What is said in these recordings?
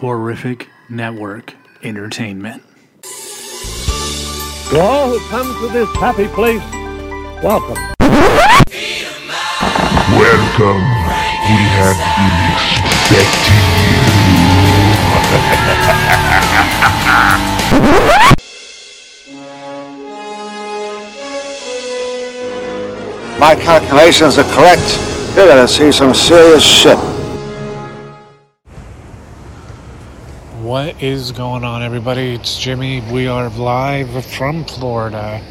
Horrific Network Entertainment. To all who come to this happy place, welcome. Welcome. We have been expecting you. My calculations are correct. You're gonna see some serious shit. What is going on, everybody? It's Jimmy. We are live from Florida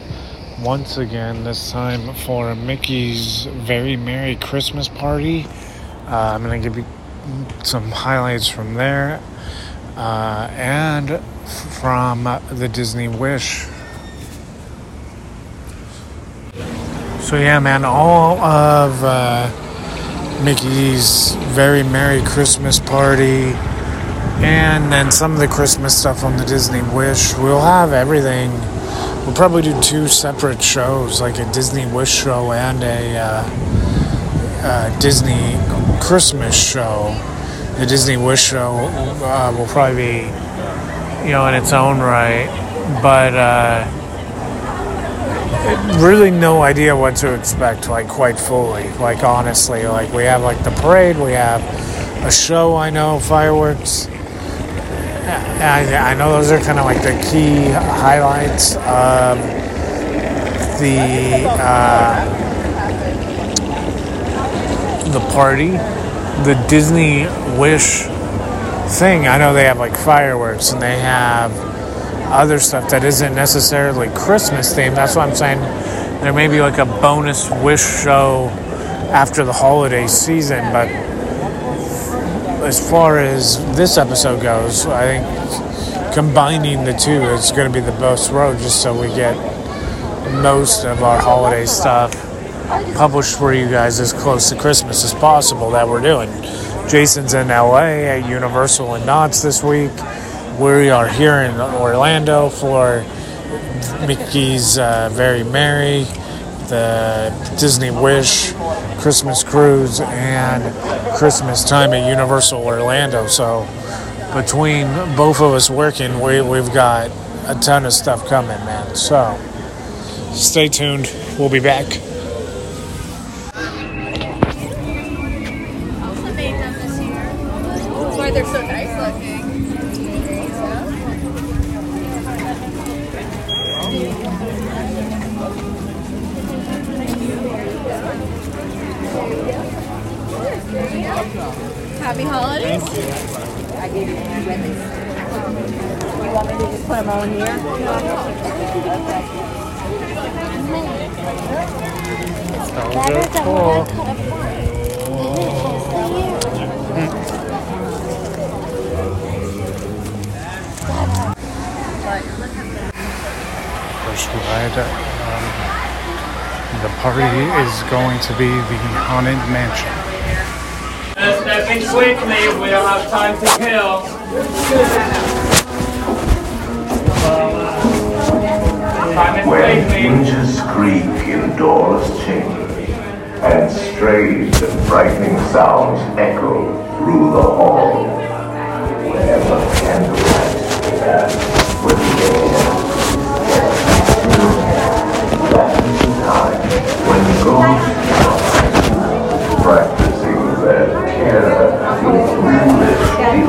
once again, this time for Mickey's Very Merry Christmas Party. Uh, I'm going to give you some highlights from there uh, and from the Disney Wish So yeah, man, all of uh, Mickey's very merry Christmas party, and then some of the Christmas stuff on the Disney Wish. We'll have everything. We'll probably do two separate shows, like a Disney Wish show and a uh, uh, Disney Christmas show. The Disney Wish show uh, will probably be, you know, in its own right, but uh, really no idea what to expect, like quite fully. Like honestly, like we have like the parade, we have a show. I know fireworks. I, I know those are kind of like the key highlights of the uh, the party, the Disney Wish thing. I know they have like fireworks and they have other stuff that isn't necessarily Christmas themed. That's why I'm saying there may be like a bonus wish show after the holiday season. But as far as this episode goes, I think combining the two is going to be the best road just so we get most of our holiday stuff published for you guys as close to Christmas as possible that we're doing. Jason's in LA at Universal and Knott's this week we are here in Orlando for Mickey's uh, Very Merry, the Disney Wish Christmas Cruise, and Christmas time at Universal Orlando. So between both of us working, we, we've got a ton of stuff coming, man. So stay tuned. We'll be back. Going to be the Haunted Mansion. Stepping quickly, we don't have time to kill. When hinges creak in doorless chambers, and strange and frightening sounds echo through the hall,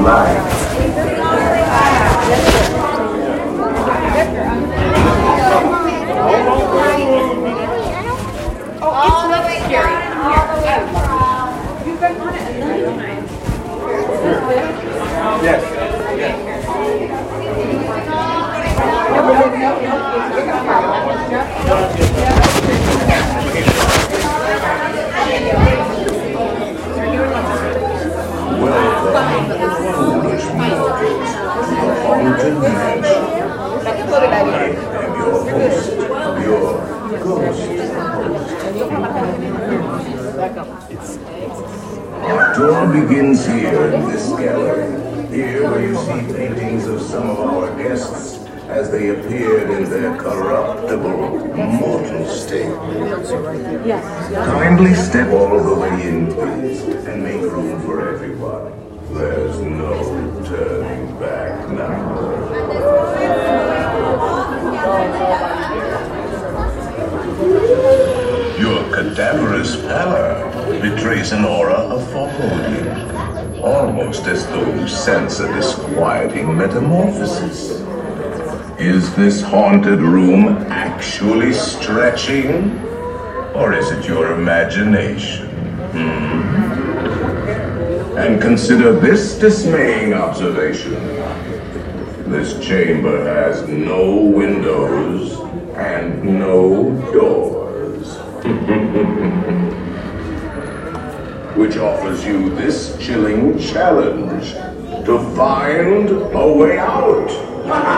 foolish this haunted room actually stretching? Or is it your imagination? Hmm? And consider this dismaying observation. This chamber has no windows and no doors. Which offers you this chilling challenge to find a way out.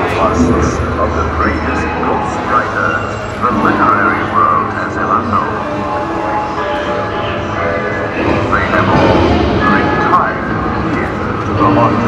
influences of the greatest ghostwriter the literary world has ever known. They have all in the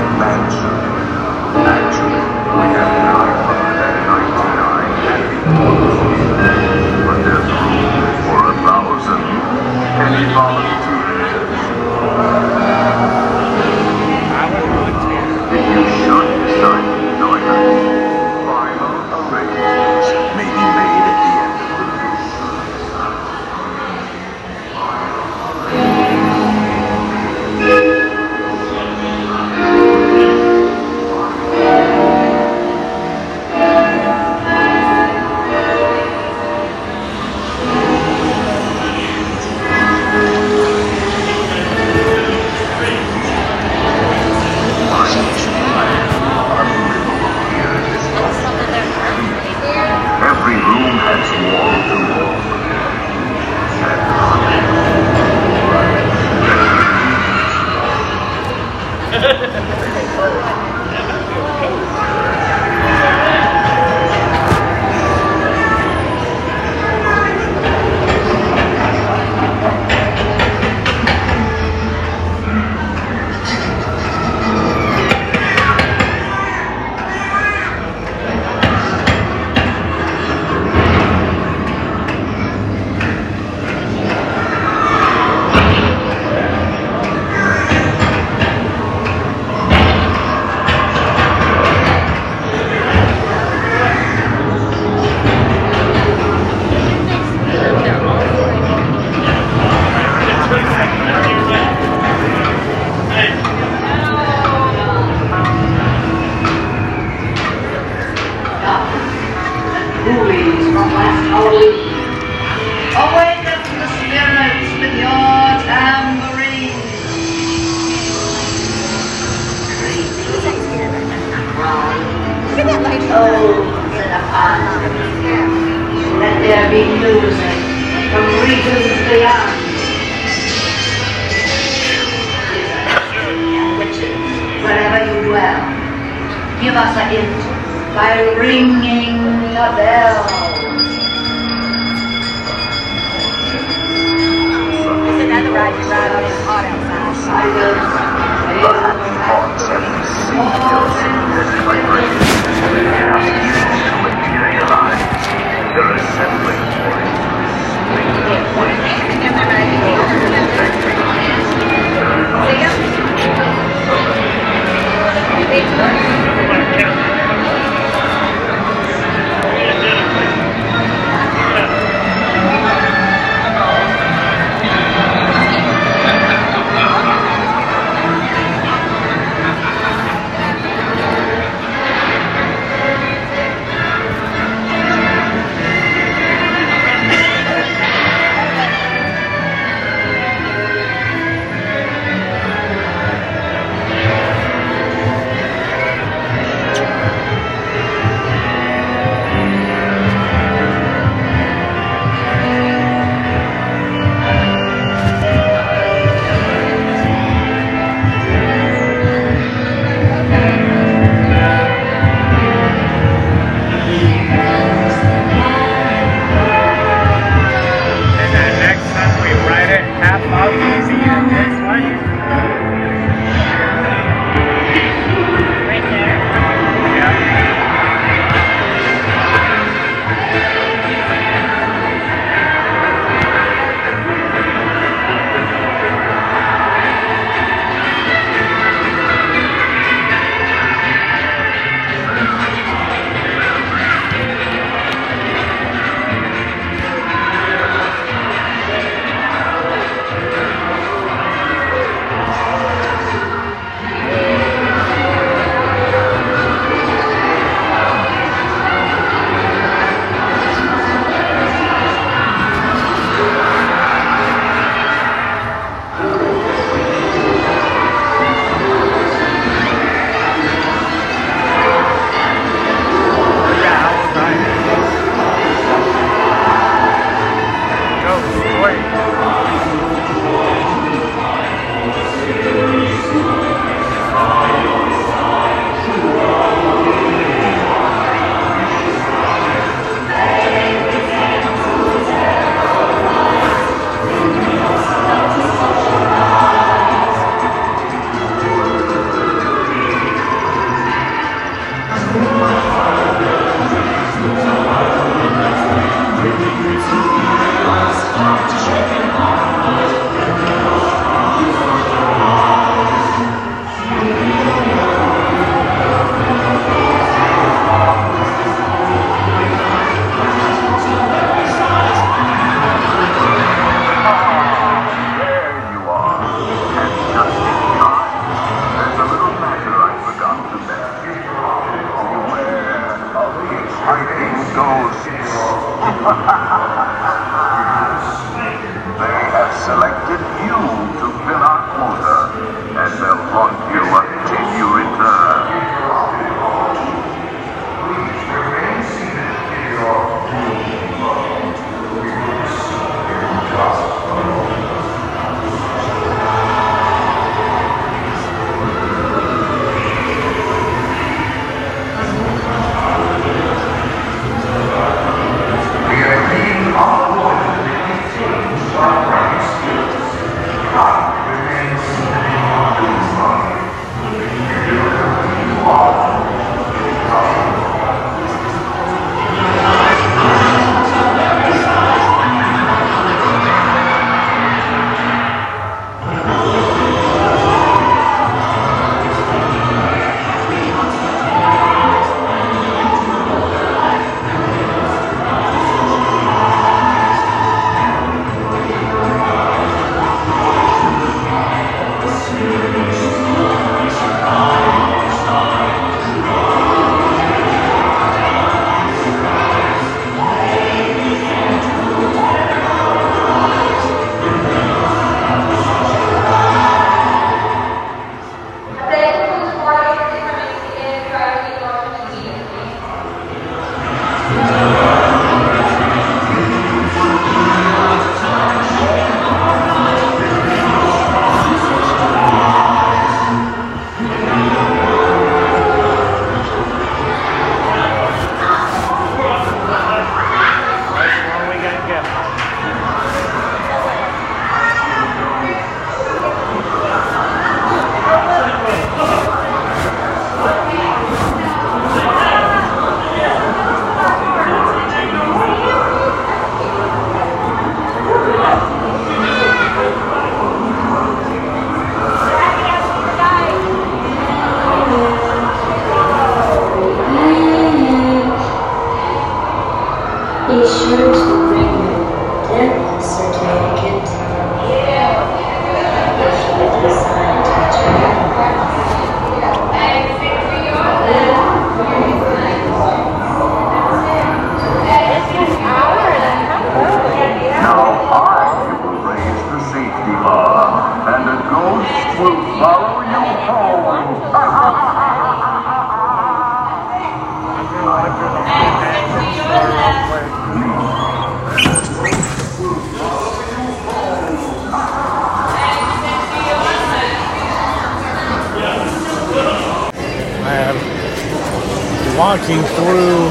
walking through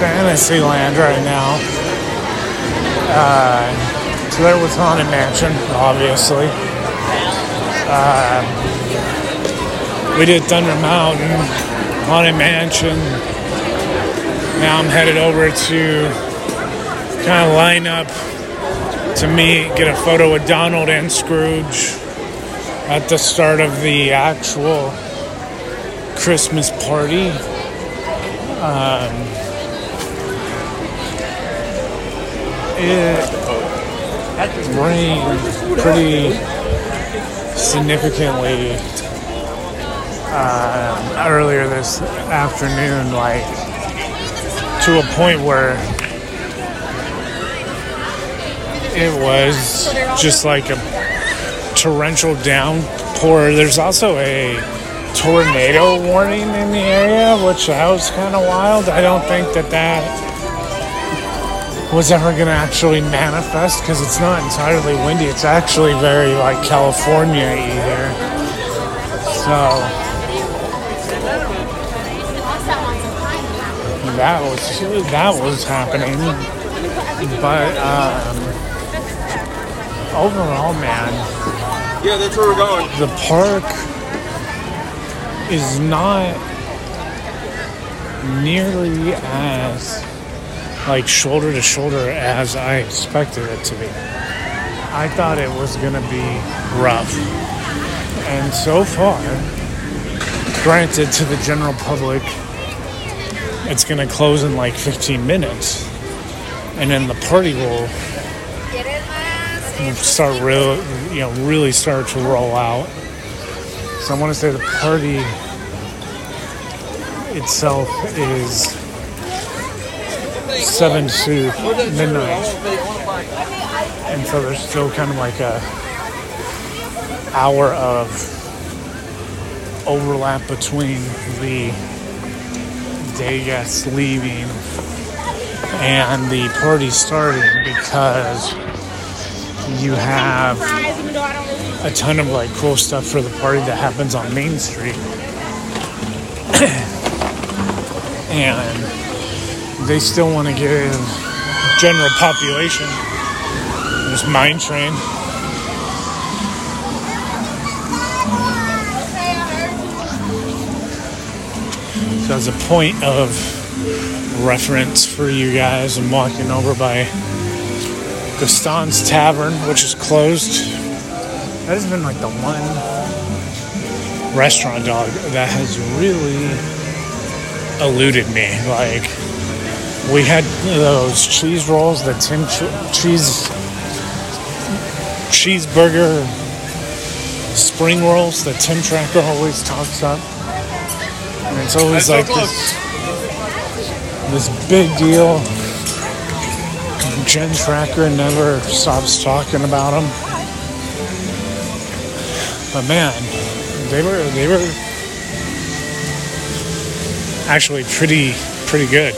Fantasyland right now. Uh, so there was Haunted Mansion, obviously. Uh, we did Thunder Mountain, Haunted Mansion. Now I'm headed over to kind of line up to meet, get a photo with Donald and Scrooge at the start of the actual Christmas party. Um, it rained pretty significantly um, earlier this afternoon, like to a point where it was just like a torrential downpour. There's also a tornado warning in the area, which that was kind of wild. I don't think that that was ever going to actually manifest because it's not entirely windy. It's actually very like California here. So that was that was happening, but um, overall, man, Yeah, that's where we're going. the park is not nearly as like shoulder to shoulder as I expected it to be. I thought it was gonna be rough. And so far, granted to the general public, it's gonna close in like 15 minutes. And then the party will start real you know, really start to roll out. So I want to say the party itself is seven to midnight, and so there's still kind of like a hour of overlap between the day guests leaving and the party starting because you have a ton of like cool stuff for the party that happens on Main Street. and they still want to give general population there's mine train so as a point of reference for you guys i'm walking over by gaston's tavern which is closed that has been like the one restaurant dog that has really eluded me. Like we had those cheese rolls, the Tim Ch- cheese cheeseburger spring rolls that Tim Tracker always talks up. And it's always like this, this big deal. Jen Tracker never stops talking about them. But man, they were they were actually pretty pretty good.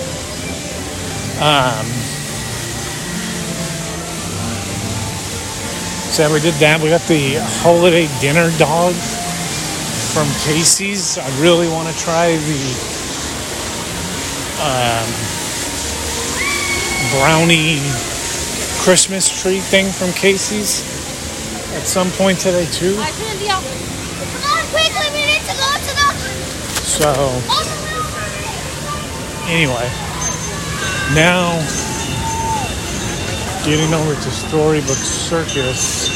Um, so we did that. We got the holiday dinner dog from Casey's. I really want to try the um, brownie Christmas tree thing from Casey's at some point today too. Come on, quickly, we need to go to the. So anyway, now getting over to Storybook Circus,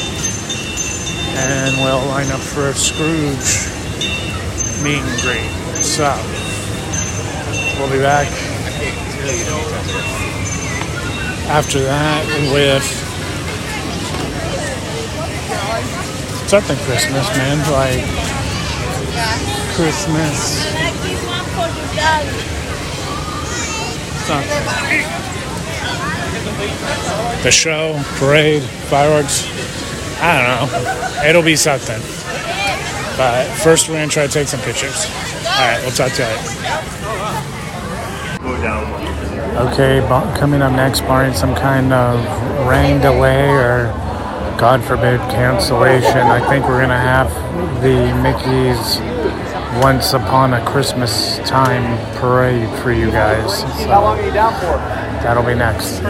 and we'll line up for a Scrooge meet and greet. So we'll be back after that with something Christmas, man. Like Christmas. The show, parade, fireworks. I don't know. It'll be something. But first, we're gonna try to take some pictures. All right, we'll talk to you later. Okay, coming up next, barring some kind of rain delay or, God forbid, cancellation, I think we're going to have the Mickey's Once Upon a Christmas Time parade for you guys. So that'll be next.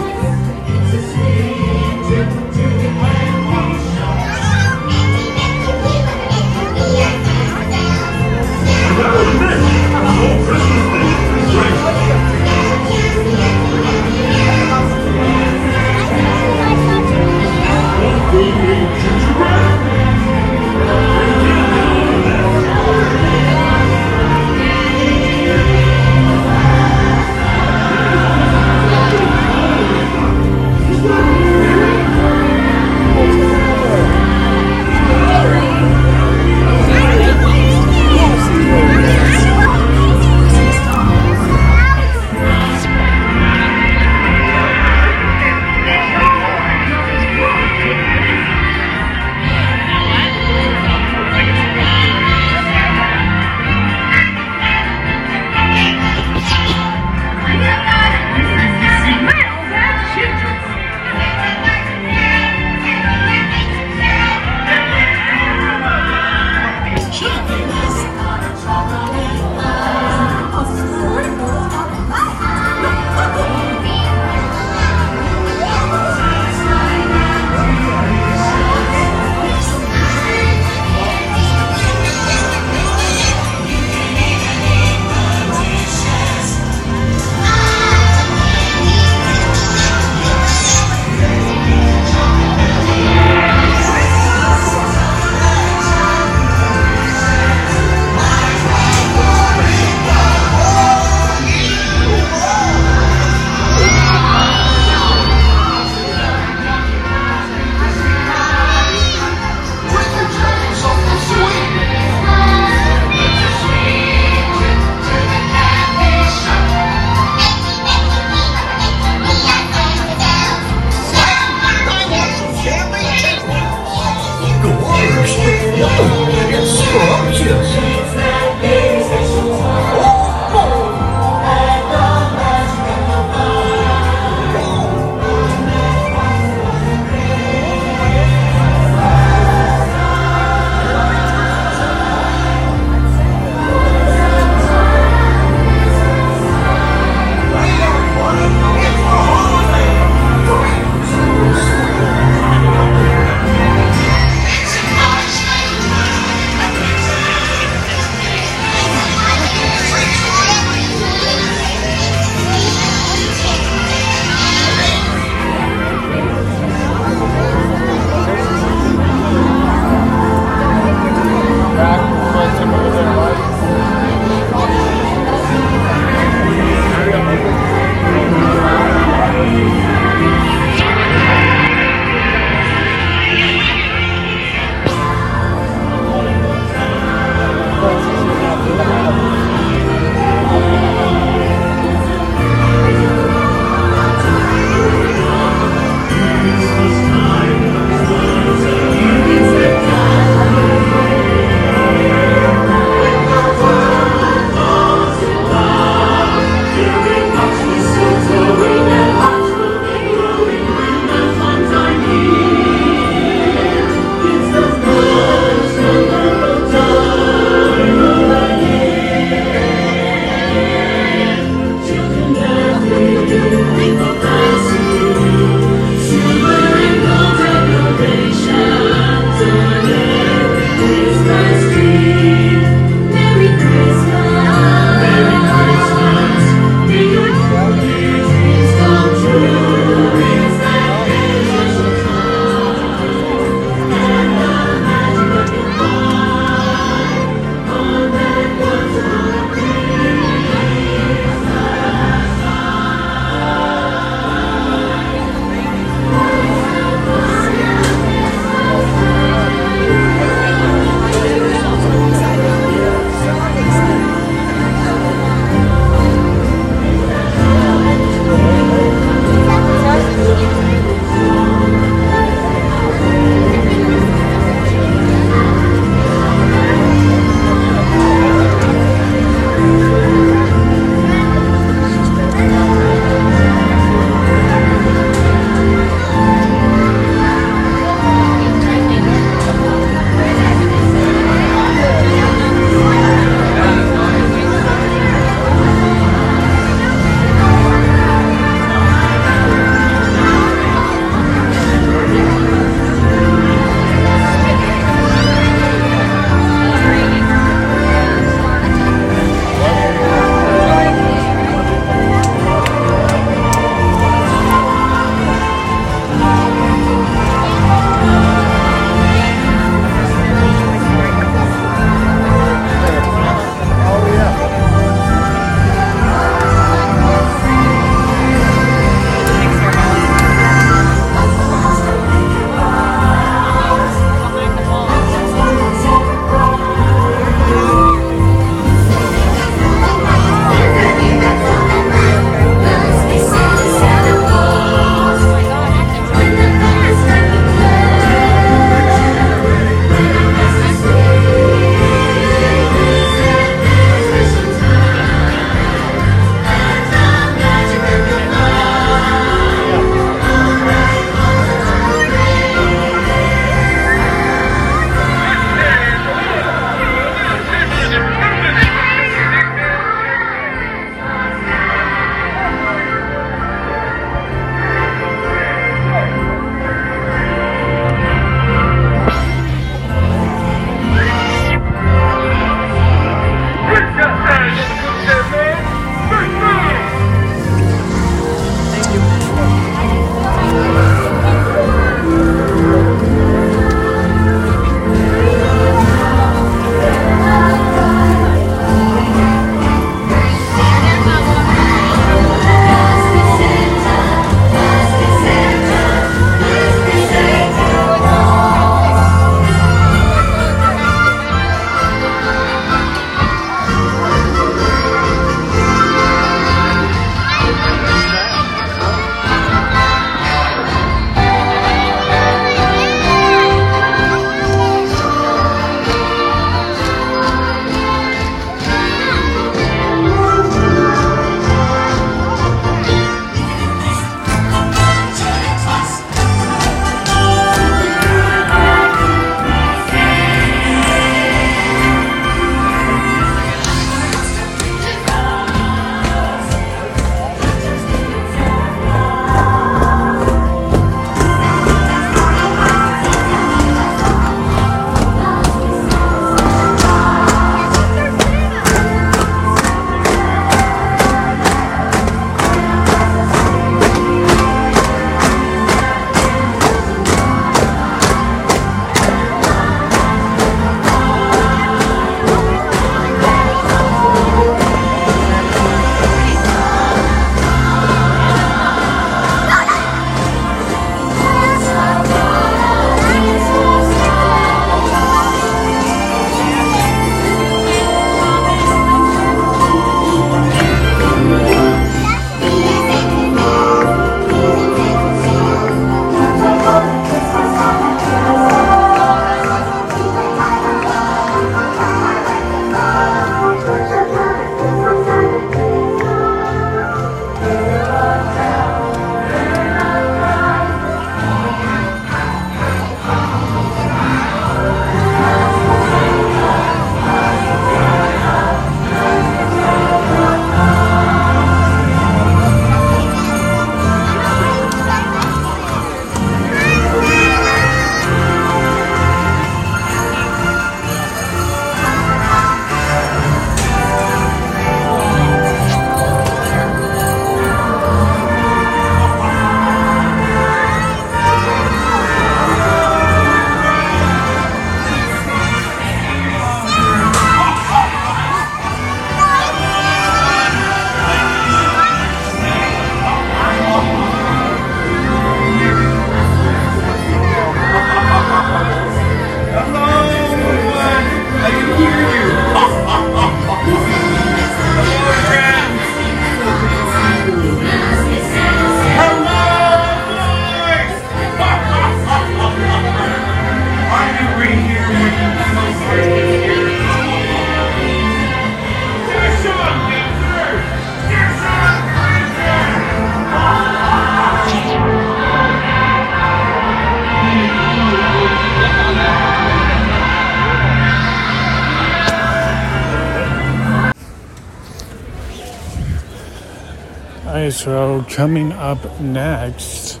So coming up next,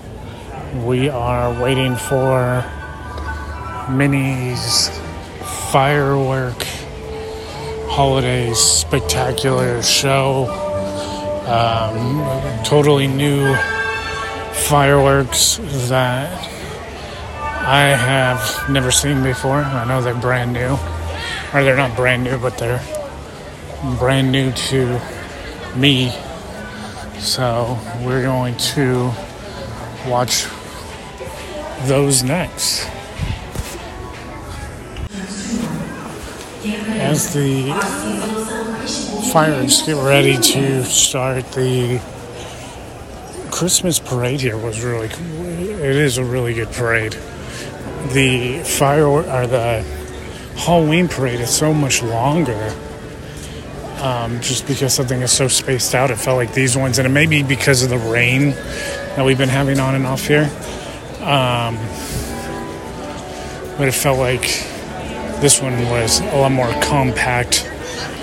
we are waiting for Minnie's firework holiday spectacular show. Um, totally new fireworks that I have never seen before. I know they're brand new, or they're not brand new, but they're brand new to me. So we're going to watch those next. As the fires get ready to start, the Christmas parade here was really it is a really good parade. The fire or the Halloween parade is so much longer. Um, just because something is so spaced out, it felt like these ones, and it may be because of the rain that we've been having on and off here. Um, but it felt like this one was a lot more compact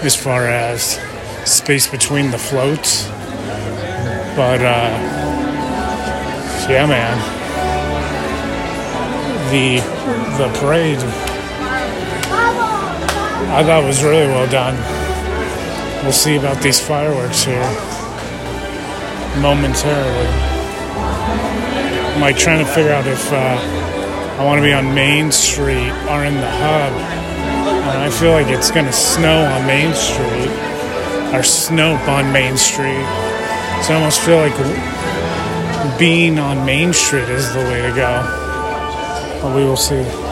as far as space between the floats. But uh, yeah, man, the the parade I thought was really well done. We'll see about these fireworks here momentarily. I'm like trying to figure out if uh, I want to be on Main Street or in the hub. And I feel like it's going to snow on Main Street or snow on Main Street. So I almost feel like being on Main Street is the way to go. But we will see.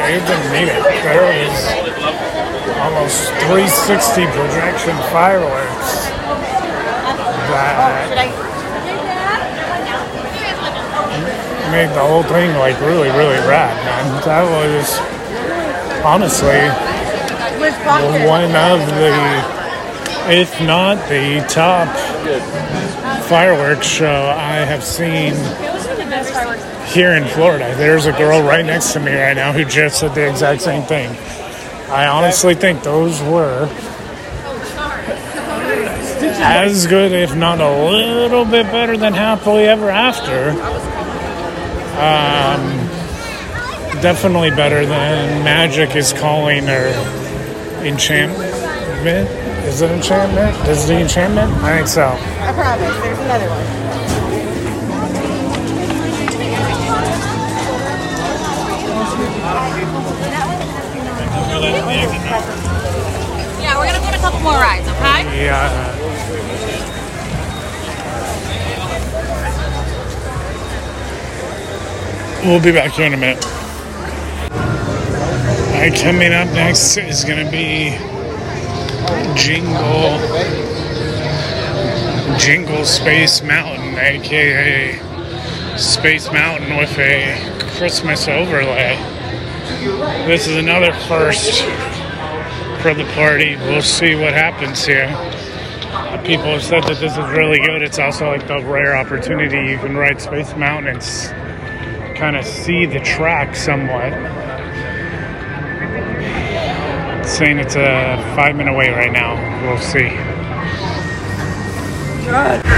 It, it didn't need it. There was almost 360 projection fireworks. That made the whole thing like really, really rad, man. That was honestly one of the, if not the top fireworks show I have seen here in Florida. There's a girl right next to me right now who just said the exact same thing. I honestly think those were as good, if not a little bit better than Happily Ever After. Um, definitely better than Magic is calling or Enchantment. Is it Enchantment? Disney Enchantment? I think so. I promise. There's another one. Yeah, we're gonna put a couple more rides, okay? Yeah. We'll be back here in a minute. All right, coming up next is to be Jingle Jingle Space Mountain, aka Space Mountain with a Christmas overlay. This is another first for the party. We'll see what happens here. People have said that this is really good. It's also like the rare opportunity you can ride Space Mountain and kind of see the track somewhat. It's saying it's a five minute wait right now. We'll see. Space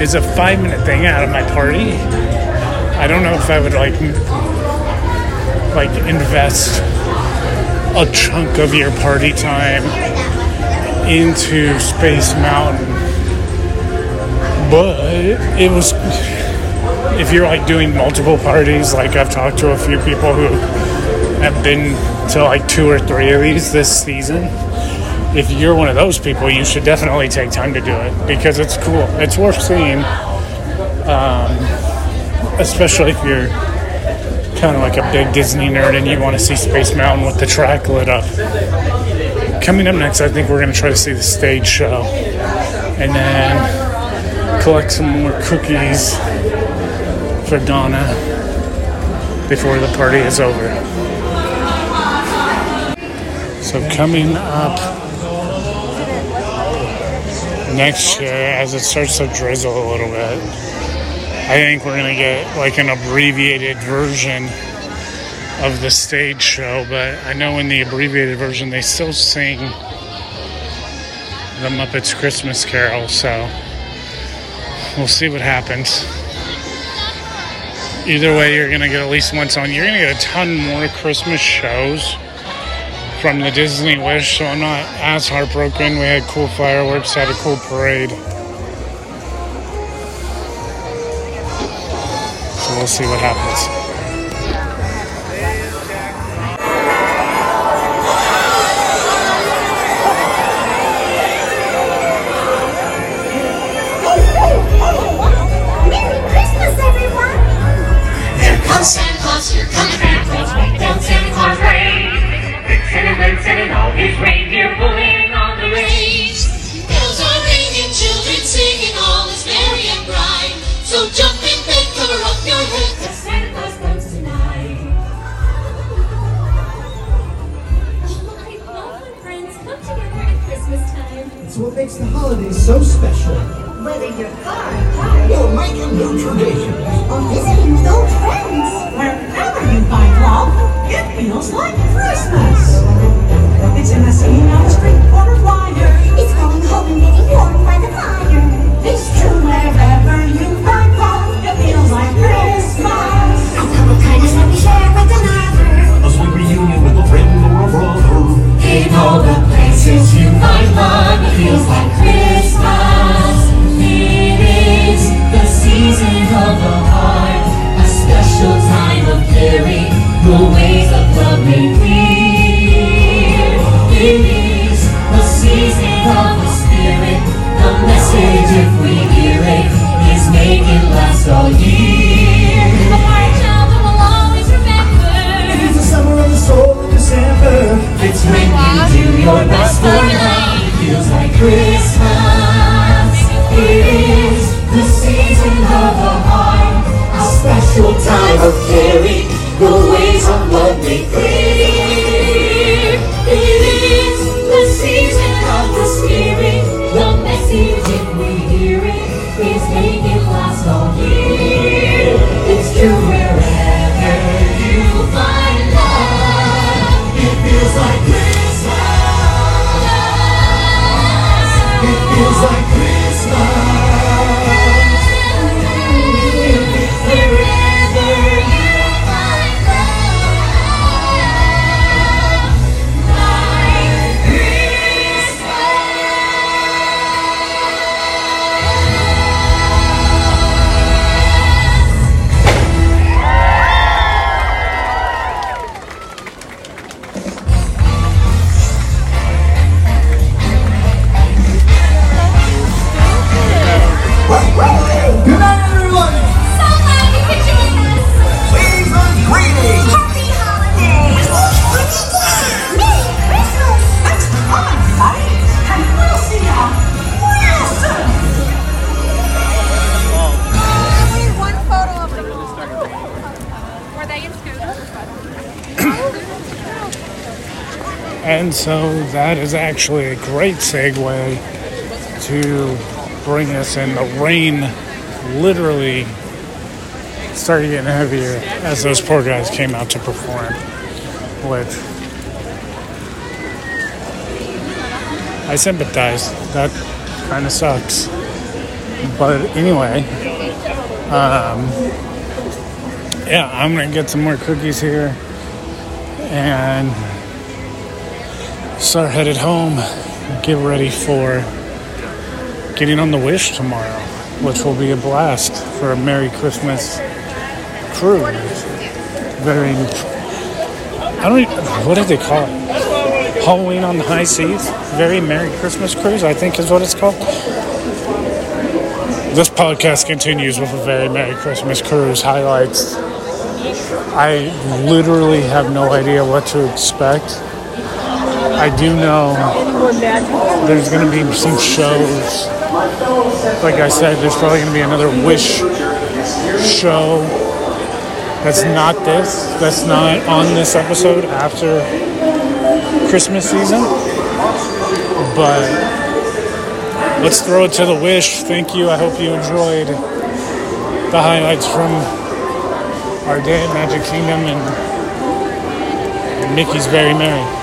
is a five minute thing out of my party. I don't know if I would like like invest a chunk of your party time into Space Mountain. But it was if you're like doing multiple parties, like I've talked to a few people who have been to like two or three of these this season. If you're one of those people, you should definitely take time to do it because it's cool. It's worth seeing, um, especially if you're kind of like a big Disney nerd and you want to see Space Mountain with the track lit up. Coming up next, I think we're going to try to see the stage show and then collect some more cookies for Donna before the party is over. So coming up next year, as it starts to drizzle a little bit, I think we're gonna get like an abbreviated version of the stage show. But I know in the abbreviated version they still sing the Muppets Christmas Carol, so we'll see what happens either way, you're going to get at least one song. You're going to get a ton more Christmas shows from the Disney Wish, so I'm not as heartbroken. We had cool fireworks, had a cool parade. So we'll see what happens. Makes the holidays so special. Whether you're far apart You're making new traditions. or visiting with old friends, Wherever you find love, it feels like Christmas. It's in the scene on the street corner flyer. it's going home and getting warm by the fire. It's true wherever you find Christmas. It is the season of the time of caring. The ways of And so that is actually a great segue to bring us in. The rain literally started getting heavier as those poor guys came out to perform, which I sympathize. That kind of sucks. But anyway, um, yeah, I'm gonna get some more cookies here and start headed home. Get ready for getting on the Wish tomorrow, which will be a blast for a Merry Christmas cruise. Very, I don't. What did they call it? Halloween on the high seas. Very Merry Christmas cruise, I think is what it's called. This podcast continues with a very Merry Christmas cruise highlights. I literally have no idea what to expect. I do know there's going to be some shows. Like I said, there's probably going to be another Wish show. That's not this. That's not on this episode after Christmas season. But let's throw it to the Wish. Thank you. I hope you enjoyed the highlights from our day at Magic Kingdom and Mickey's Very Merry.